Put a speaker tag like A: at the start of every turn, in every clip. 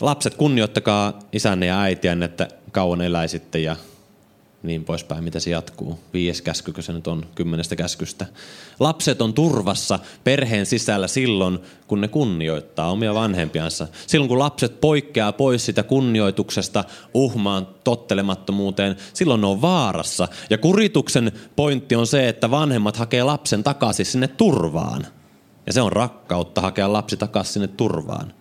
A: lapset kunnioittakaa isänne ja äitiänne, että kauan eläisitte ja niin poispäin, mitä se jatkuu. Viides käskykö se nyt on kymmenestä käskystä. Lapset on turvassa perheen sisällä silloin, kun ne kunnioittaa omia vanhempiansa. Silloin, kun lapset poikkeaa pois sitä kunnioituksesta uhmaan tottelemattomuuteen, silloin ne on vaarassa. Ja kurituksen pointti on se, että vanhemmat hakee lapsen takaisin sinne turvaan. Ja se on rakkautta hakea lapsi takaisin sinne turvaan.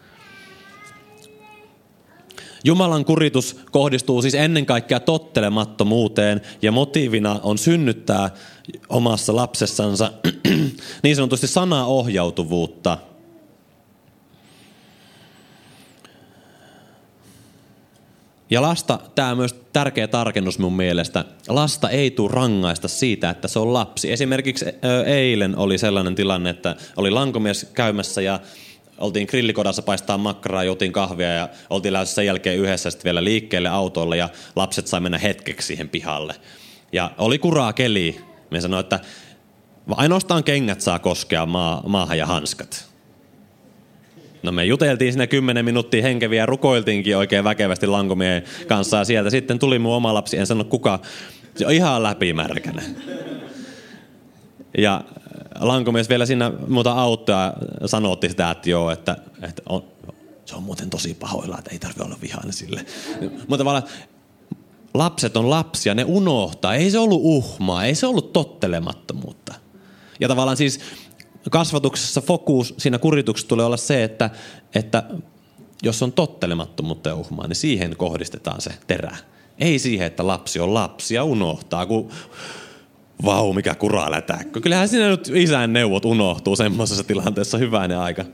A: Jumalan kuritus kohdistuu siis ennen kaikkea tottelemattomuuteen ja motiivina on synnyttää omassa lapsessansa niin sanotusti sanaohjautuvuutta. Ja lasta, tämä on myös tärkeä tarkennus mun mielestä, lasta ei tule rangaista siitä, että se on lapsi. Esimerkiksi eilen oli sellainen tilanne, että oli lankomies käymässä ja oltiin grillikodassa paistaa makkaraa, juotiin kahvia ja oltiin lähdössä sen jälkeen yhdessä sitten vielä liikkeelle autolle ja lapset sai mennä hetkeksi siihen pihalle. Ja oli kuraa keli. Me sanoi, että ainoastaan kengät saa koskea maa, maahan ja hanskat. No me juteltiin siinä kymmenen minuuttia henkeviä ja rukoiltiinkin oikein väkevästi lankomien kanssa ja sieltä sitten tuli mun oma lapsi, en sano kuka, se on ihan läpimärkänä. Ja lankomies vielä siinä muuta auttoa sanotti sitä, että joo, että, että on, se on muuten tosi pahoilla, että ei tarvitse olla vihainen sille. Mutta tavallaan lapset on lapsia, ne unohtaa. Ei se ollut uhmaa, ei se ollut tottelemattomuutta. Ja tavallaan siis kasvatuksessa fokus siinä kurituksessa tulee olla se, että, että jos on tottelemattomuutta ja uhmaa, niin siihen kohdistetaan se terä. Ei siihen, että lapsi on lapsi ja unohtaa, kun vau, mikä kuralätäkkö. Kyllähän siinä nyt isän neuvot unohtuu semmoisessa tilanteessa hyvänen aika.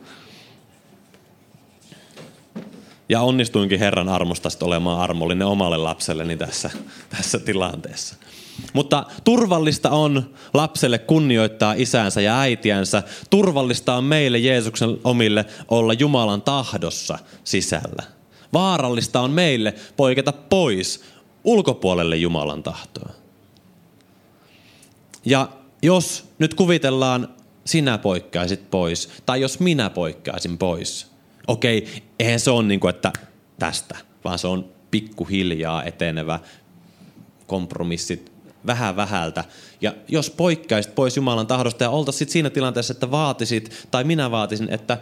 A: Ja onnistuinkin Herran armosta olemaan armollinen omalle lapselleni tässä, tässä tilanteessa. Mutta turvallista on lapselle kunnioittaa isänsä ja äitiänsä. Turvallista on meille Jeesuksen omille olla Jumalan tahdossa sisällä. Vaarallista on meille poiketa pois ulkopuolelle Jumalan tahtoa. Ja jos nyt kuvitellaan, sinä poikkaisit pois, tai jos minä poikkaisin pois, okei, eihän se ole niin kuin, että tästä, vaan se on pikkuhiljaa etenevä kompromissit vähän vähältä. Ja jos poikkaisit pois Jumalan tahdosta ja oltaisiin siinä tilanteessa, että vaatisit, tai minä vaatisin, että,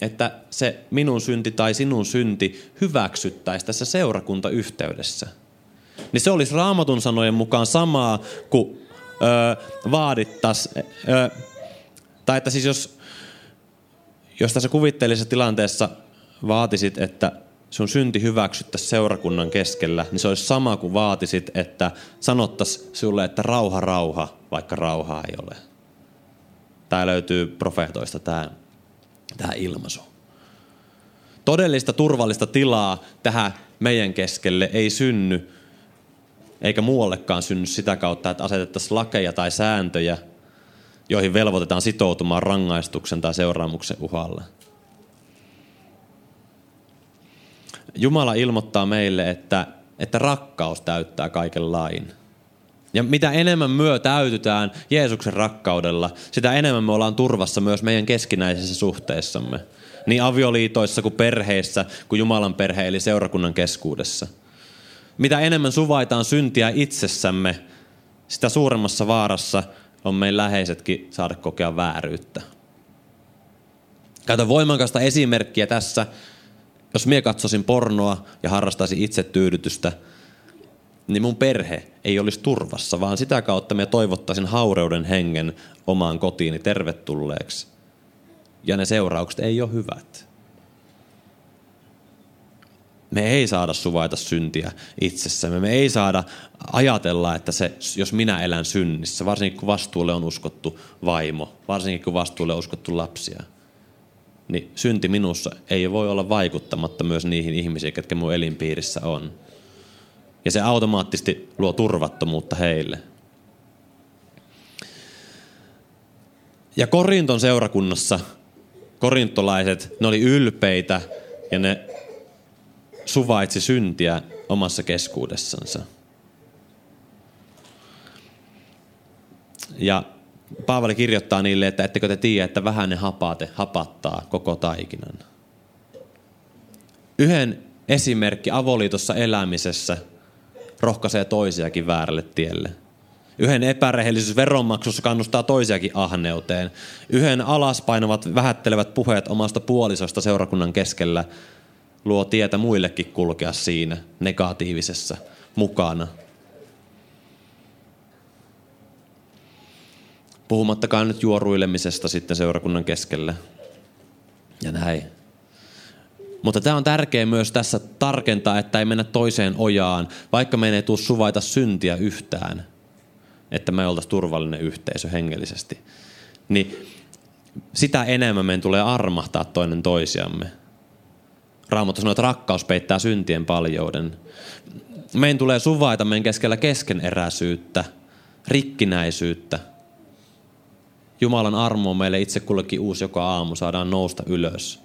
A: että se minun synti tai sinun synti hyväksyttäisi tässä seurakuntayhteydessä, niin se olisi raamatun sanojen mukaan samaa kuin öö, vaadittaisiin, öö, tai että siis jos, jos tässä kuvitteellisessa tilanteessa vaatisit, että sun synti hyväksyttäisiin seurakunnan keskellä, niin se olisi sama kuin vaatisit, että sanottaisiin sulle, että rauha, rauha, vaikka rauhaa ei ole. Tämä löytyy profeetoista, tämä, tämä ilmaisu. Todellista turvallista tilaa tähän meidän keskelle ei synny, eikä muuallekaan synny sitä kautta, että asetettaisiin lakeja tai sääntöjä, joihin velvoitetaan sitoutumaan rangaistuksen tai seuraamuksen uhalla. Jumala ilmoittaa meille, että, että rakkaus täyttää kaiken lain. Ja mitä enemmän myö täytytään Jeesuksen rakkaudella, sitä enemmän me ollaan turvassa myös meidän keskinäisessä suhteessamme. Niin avioliitoissa kuin perheissä, kuin Jumalan perhe eli seurakunnan keskuudessa – mitä enemmän suvaitaan syntiä itsessämme, sitä suuremmassa vaarassa on meidän läheisetkin saada kokea vääryyttä. Käytän voimakasta esimerkkiä tässä. Jos minä katsoisin pornoa ja harrastaisin itsetyydytystä, niin mun perhe ei olisi turvassa, vaan sitä kautta me toivottaisin haureuden hengen omaan kotiini tervetulleeksi. Ja ne seuraukset ei ole hyvät. Me ei saada suvaita syntiä itsessämme. Me ei saada ajatella, että se, jos minä elän synnissä, varsinkin kun vastuulle on uskottu vaimo, varsinkin kun vastuulle on uskottu lapsia, niin synti minussa ei voi olla vaikuttamatta myös niihin ihmisiin, ketkä mun elinpiirissä on. Ja se automaattisesti luo turvattomuutta heille. Ja Korinton seurakunnassa korintolaiset, ne oli ylpeitä ja ne suvaitsi syntiä omassa keskuudessansa. Ja Paavali kirjoittaa niille, että ettekö te tiedä, että vähän ne hapate hapattaa koko taikinan. Yhden esimerkki avoliitossa elämisessä rohkaisee toisiakin väärälle tielle. Yhden epärehellisyys veronmaksussa kannustaa toisiakin ahneuteen. Yhden alaspainavat vähättelevät puheet omasta puolisosta seurakunnan keskellä luo tietä muillekin kulkea siinä negatiivisessa mukana. Puhumattakaan nyt juoruilemisesta sitten seurakunnan keskellä. Ja näin. Mutta tämä on tärkeää myös tässä tarkentaa, että ei mennä toiseen ojaan, vaikka meidän ei tule suvaita syntiä yhtään, että me oltaisiin turvallinen yhteisö hengellisesti. Niin sitä enemmän meidän tulee armahtaa toinen toisiamme. Raamattu sanoo, että rakkaus peittää syntien paljouden. Meidän tulee suvaita meidän keskellä keskeneräisyyttä, rikkinäisyyttä. Jumalan armo on meille itse kullekin uusi joka aamu, saadaan nousta ylös.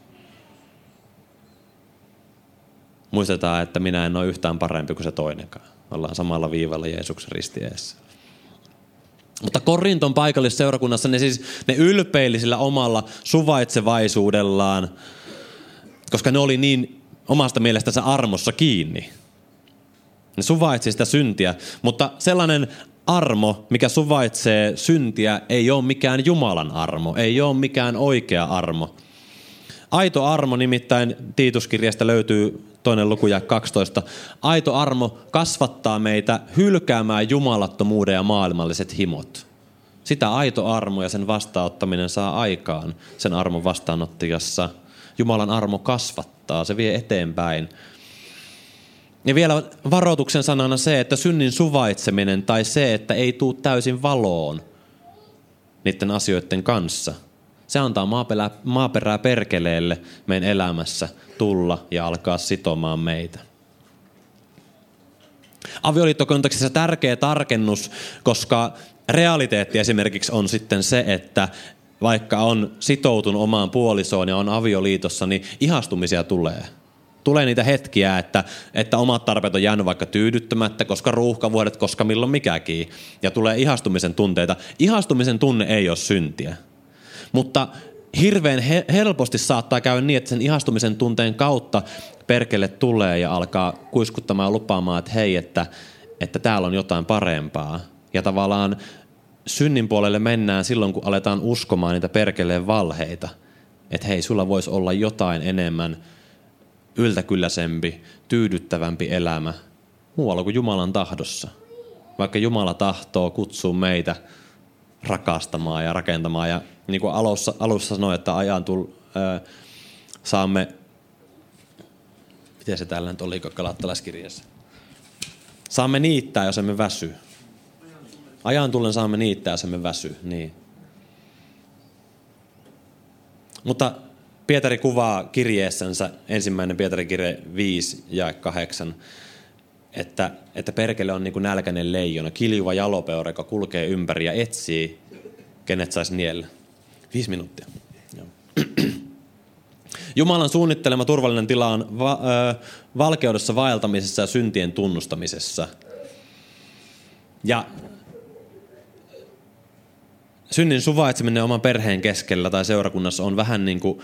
A: Muistetaan, että minä en ole yhtään parempi kuin se toinenkaan. Ollaan samalla viivalla Jeesuksen ristieessä. Mutta Korinton paikallisessa seurakunnassa ne siis ne ylpeili sillä omalla suvaitsevaisuudellaan, koska ne oli niin omasta mielestänsä armossa kiinni. Ne suvaitsi sitä syntiä, mutta sellainen armo, mikä suvaitsee syntiä, ei ole mikään Jumalan armo, ei ole mikään oikea armo. Aito armo nimittäin Tiituskirjasta löytyy toinen luku ja 12. Aito armo kasvattaa meitä hylkäämään jumalattomuuden ja maailmalliset himot. Sitä aito armo ja sen vastaanottaminen saa aikaan sen armon vastaanottajassa. Jumalan armo kasvattaa, se vie eteenpäin. Ja vielä varoituksen sanana se, että synnin suvaitseminen tai se, että ei tuu täysin valoon niiden asioiden kanssa. Se antaa maaperää, maaperää perkeleelle meidän elämässä tulla ja alkaa sitomaan meitä. Avioliittokontekstissa tärkeä tarkennus, koska realiteetti esimerkiksi on sitten se, että vaikka on sitoutunut omaan puolisoon ja on avioliitossa, niin ihastumisia tulee – tulee niitä hetkiä, että, että omat tarpeet on jäänyt vaikka tyydyttämättä, koska ruuhkavuodet, koska milloin mikäkin. Ja tulee ihastumisen tunteita. Ihastumisen tunne ei ole syntiä. Mutta hirveän he- helposti saattaa käydä niin, että sen ihastumisen tunteen kautta perkele tulee ja alkaa kuiskuttamaan ja lupaamaan, että hei, että, että täällä on jotain parempaa. Ja tavallaan synnin puolelle mennään silloin, kun aletaan uskomaan niitä perkeleen valheita. Että hei, sulla voisi olla jotain enemmän – yltäkylläisempi, tyydyttävämpi elämä muualla kuin Jumalan tahdossa. Vaikka Jumala tahtoo kutsua meitä rakastamaan ja rakentamaan. Ja niin kuin alussa, alussa sanoin, että ajan tull, ää, saamme, miten se täällä nyt oli? Saamme niittää, jos emme väsy. Ajan tullen saamme niittää, jos emme väsy. Niin. Mutta Pietari kuvaa kirjeessänsä, ensimmäinen Pietari kirje 5 ja 8, että, että perkele on niin kuin nälkäinen leijona, kiljuva jalopeura, joka kulkee ympäri ja etsii, kenet saisi niellä. Viisi minuuttia. Jumalan suunnittelema turvallinen tila on va- ö, valkeudessa vaeltamisessa ja syntien tunnustamisessa. Ja synnin suvaitseminen oman perheen keskellä tai seurakunnassa on vähän niin kuin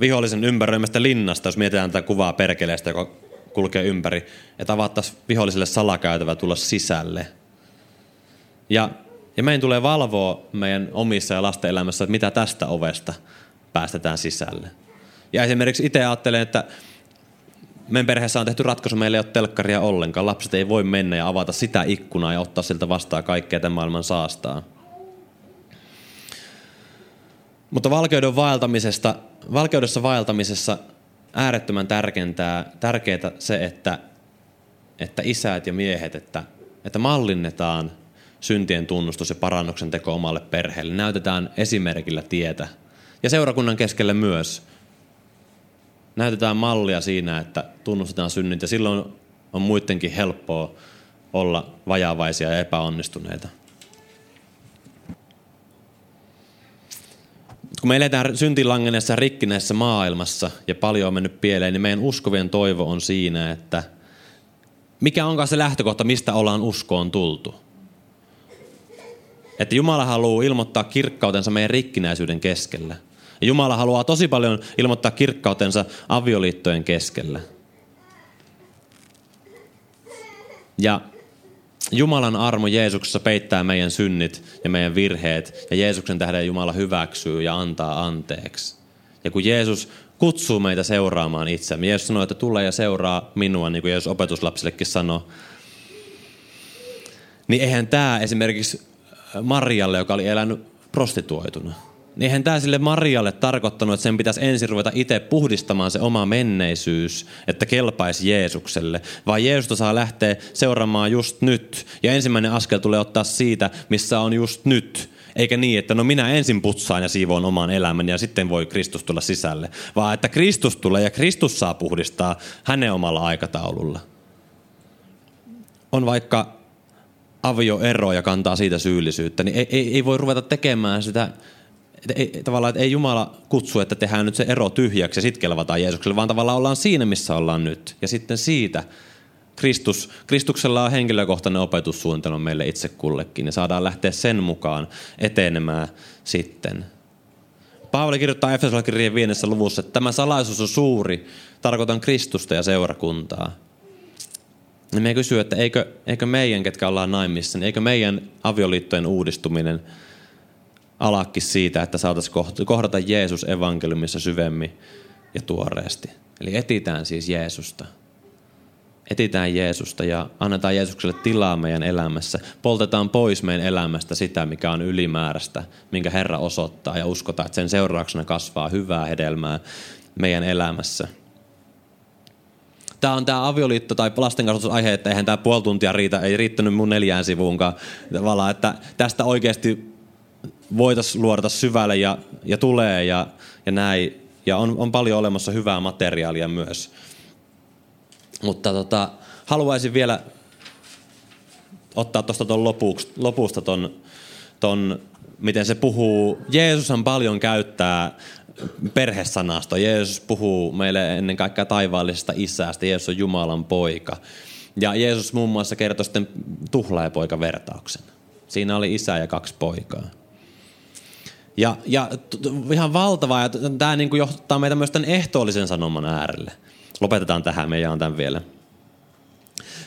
A: vihollisen ympäröimästä linnasta, jos mietitään tätä kuvaa perkeleestä, joka kulkee ympäri, että avattaisiin viholliselle salakäytävä tulla sisälle. Ja, ja meidän tulee valvoa meidän omissa ja lasten elämässä, että mitä tästä ovesta päästetään sisälle. Ja esimerkiksi itse ajattelen, että meidän perheessä on tehty ratkaisu, meillä ei ole telkkaria ollenkaan. Lapset ei voi mennä ja avata sitä ikkunaa ja ottaa siltä vastaan kaikkea tämän maailman saastaa. Mutta valkeuden vaeltamisesta, valkeudessa vaeltamisessa äärettömän tärkeää, tärkeää se, että, että isät ja miehet, että, että mallinnetaan syntien tunnustus ja parannuksen teko omalle perheelle. Näytetään esimerkillä tietä. Ja seurakunnan keskelle myös. Näytetään mallia siinä, että tunnustetaan synnit ja silloin on muidenkin helppoa olla vajavaisia ja epäonnistuneita. Kun me eletään syntilangeneessa rikkineessä maailmassa ja paljon on mennyt pieleen, niin meidän uskovien toivo on siinä, että mikä onkaan se lähtökohta, mistä ollaan uskoon tultu. Että Jumala haluaa ilmoittaa kirkkautensa meidän rikkinäisyyden keskellä. Ja Jumala haluaa tosi paljon ilmoittaa kirkkautensa avioliittojen keskellä. Ja Jumalan armo Jeesuksessa peittää meidän synnit ja meidän virheet, ja Jeesuksen tähden Jumala hyväksyy ja antaa anteeksi. Ja kun Jeesus kutsuu meitä seuraamaan itseämme, Jeesus sanoo, että tule ja seuraa minua, niin kuin Jeesus opetuslapsillekin sanoi, niin eihän tämä esimerkiksi Marialle, joka oli elänyt prostituoituna, niin eihän tämä sille Marialle tarkoittanut, että sen pitäisi ensin ruveta itse puhdistamaan se oma menneisyys, että kelpaisi Jeesukselle, vaan Jeesusta saa lähteä seuraamaan just nyt. Ja ensimmäinen askel tulee ottaa siitä, missä on just nyt. Eikä niin, että no minä ensin putsaan ja siivoon oman elämäni ja sitten voi Kristus tulla sisälle. Vaan että Kristus tulee ja Kristus saa puhdistaa hänen omalla aikataululla. On vaikka avioero ja kantaa siitä syyllisyyttä, niin ei, ei, ei voi ruveta tekemään sitä ei, tavallaan, että ei Jumala kutsu, että tehdään nyt se ero tyhjäksi ja sitten kelvataan Jeesukselle, vaan tavallaan ollaan siinä, missä ollaan nyt. Ja sitten siitä Kristus, Kristuksella on henkilökohtainen opetussuunnitelma meille itse kullekin ja saadaan lähteä sen mukaan etenemään sitten. Paavali kirjoittaa Efesolakirjeen viidessä luvussa, että tämä salaisuus on suuri, tarkoitan Kristusta ja seurakuntaa. Ja me kysyy, että eikö, eikö meidän, ketkä ollaan naimissa, niin eikö meidän avioliittojen uudistuminen – alakki siitä, että saataisiin kohdata Jeesus evankeliumissa syvemmin ja tuoreesti. Eli etitään siis Jeesusta. Etitään Jeesusta ja annetaan Jeesukselle tilaa meidän elämässä. Poltetaan pois meidän elämästä sitä, mikä on ylimääräistä, minkä Herra osoittaa ja uskotaan, että sen seurauksena kasvaa hyvää hedelmää meidän elämässä. Tämä on tämä avioliitto tai lastenkasvatusaihe, että eihän tämä puoli tuntia riitä, ei riittänyt mun neljään sivuunkaan. Tavallaan, että tästä oikeasti voitaisiin luodata syvälle ja, ja tulee ja, ja näin. Ja on, on paljon olemassa hyvää materiaalia myös. Mutta tota, haluaisin vielä ottaa tuosta tuon lopusta ton, ton, miten se puhuu. Jeesushan paljon käyttää perhesanasta. Jeesus puhuu meille ennen kaikkea taivaallisesta isästä. Jeesus on Jumalan poika. Ja Jeesus muun muassa kertoi sitten tuhlaajapoika-vertauksen. Siinä oli isä ja kaksi poikaa. Ja, ja ihan valtava, ja tämä niin kuin johtaa meitä myös tämän ehtoollisen sanoman äärelle. Lopetetaan tähän, meidän on tämän vielä.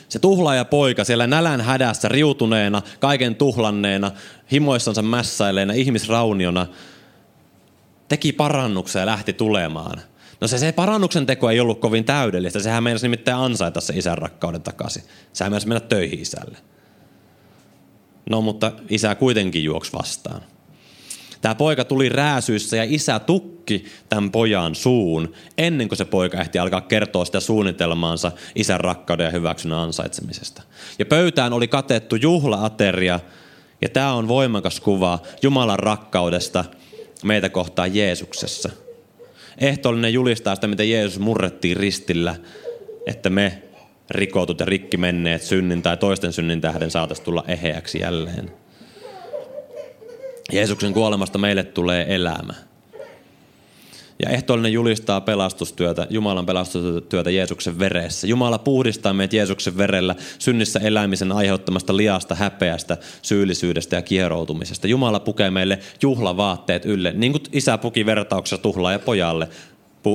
A: Se tuhlaaja poika siellä nälän hädässä, riutuneena, kaiken tuhlanneena, himoissansa mässäileena, ihmisrauniona, teki parannuksia ja lähti tulemaan. No se, se parannuksen teko ei ollut kovin täydellistä. Sehän meinasi nimittäin ansaita se isän rakkauden takaisin. Sehän meinasi mennä töihin isälle. No mutta isä kuitenkin juoksi vastaan. Tämä poika tuli rääsyissä ja isä tukki tämän pojan suun ennen kuin se poika ehti alkaa kertoa sitä suunnitelmaansa isän rakkauden ja hyväksynnän ansaitsemisesta. Ja pöytään oli katettu juhlaateria ja tämä on voimakas kuva Jumalan rakkaudesta meitä kohtaan Jeesuksessa. Ehtoollinen julistaa sitä, miten Jeesus murrettiin ristillä, että me rikotut ja rikki menneet synnin tai toisten synnin tähden saataisiin tulla eheäksi jälleen. Jeesuksen kuolemasta meille tulee elämä. Ja ehtoollinen julistaa pelastustyötä, Jumalan pelastustyötä Jeesuksen veressä. Jumala puhdistaa meitä Jeesuksen verellä synnissä elämisen aiheuttamasta liasta, häpeästä, syyllisyydestä ja kieroutumisesta. Jumala pukee meille juhlavaatteet ylle, niin kuin isä puki vertauksessa tuhlaa ja pojalle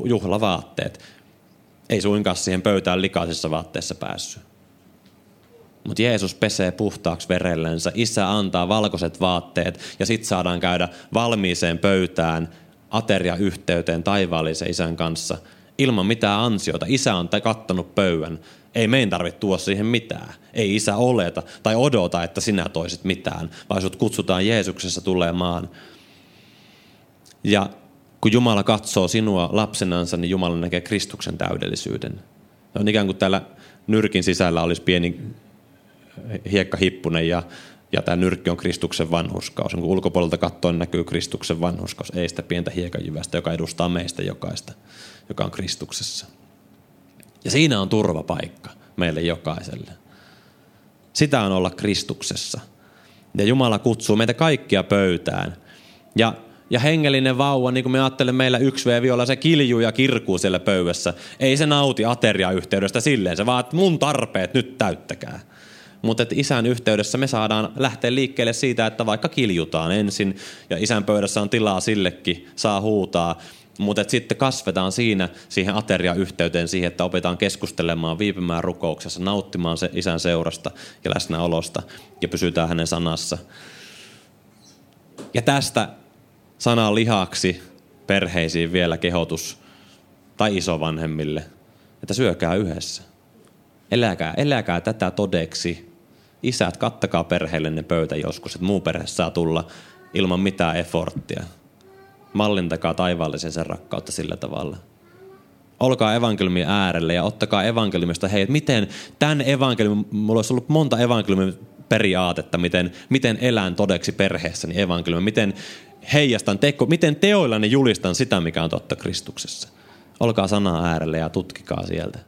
A: juhlavaatteet. Ei suinkaan siihen pöytään likaisessa vaatteessa päässyt. Mutta Jeesus pesee puhtaaksi verellensä. Isä antaa valkoiset vaatteet ja sitten saadaan käydä valmiiseen pöytään ateriayhteyteen taivaallisen isän kanssa ilman mitään ansiota. Isä on kattanut pöydän. Ei meidän tarvitse tuoda siihen mitään. Ei isä oleta tai odota, että sinä toisit mitään, vaan sut kutsutaan Jeesuksessa tulemaan. Ja kun Jumala katsoo sinua lapsenansa, niin Jumala näkee Kristuksen täydellisyyden. On ikään kuin täällä nyrkin sisällä olisi pieni hiekkahippunen ja, ja tämä nyrkki on Kristuksen vanhuskaus. Kun ulkopuolelta katsoen näkyy Kristuksen vanhuskaus, ei sitä pientä hiekanjyvästä, joka edustaa meistä jokaista, joka on Kristuksessa. Ja siinä on turvapaikka meille jokaiselle. Sitä on olla Kristuksessa. Ja Jumala kutsuu meitä kaikkia pöytään. Ja, ja hengellinen vauva, niin kuin me ajattelemme meillä yksi veeviolla, se kiljuu ja kirkuu siellä pöydässä. Ei se nauti ateriayhteydestä silleen, se vaan, että mun tarpeet nyt täyttäkää mutta että isän yhteydessä me saadaan lähteä liikkeelle siitä, että vaikka kiljutaan ensin ja isän pöydässä on tilaa sillekin, saa huutaa, mutta sitten kasvetaan siinä siihen ateriayhteyteen siihen, että opitaan keskustelemaan, viipymään rukouksessa, nauttimaan se isän seurasta ja läsnäolosta ja pysytään hänen sanassa. Ja tästä sana lihaksi perheisiin vielä kehotus tai isovanhemmille, että syökää yhdessä. Eläkää, eläkää tätä todeksi. Isät, kattakaa perheelle pöytä joskus, että muu perhe saa tulla ilman mitään efforttia. Mallintakaa taivaallisen sen rakkautta sillä tavalla. Olkaa evankeliumin äärelle ja ottakaa evankeliumista, hei, että miten tämän evankeliumin, mulla olisi ollut monta evankeliumin periaatetta, miten, miten elän todeksi perheessäni evankeliumia, miten heijastan teko, miten teoillani julistan sitä, mikä on totta Kristuksessa. Olkaa sanaa äärelle ja tutkikaa sieltä.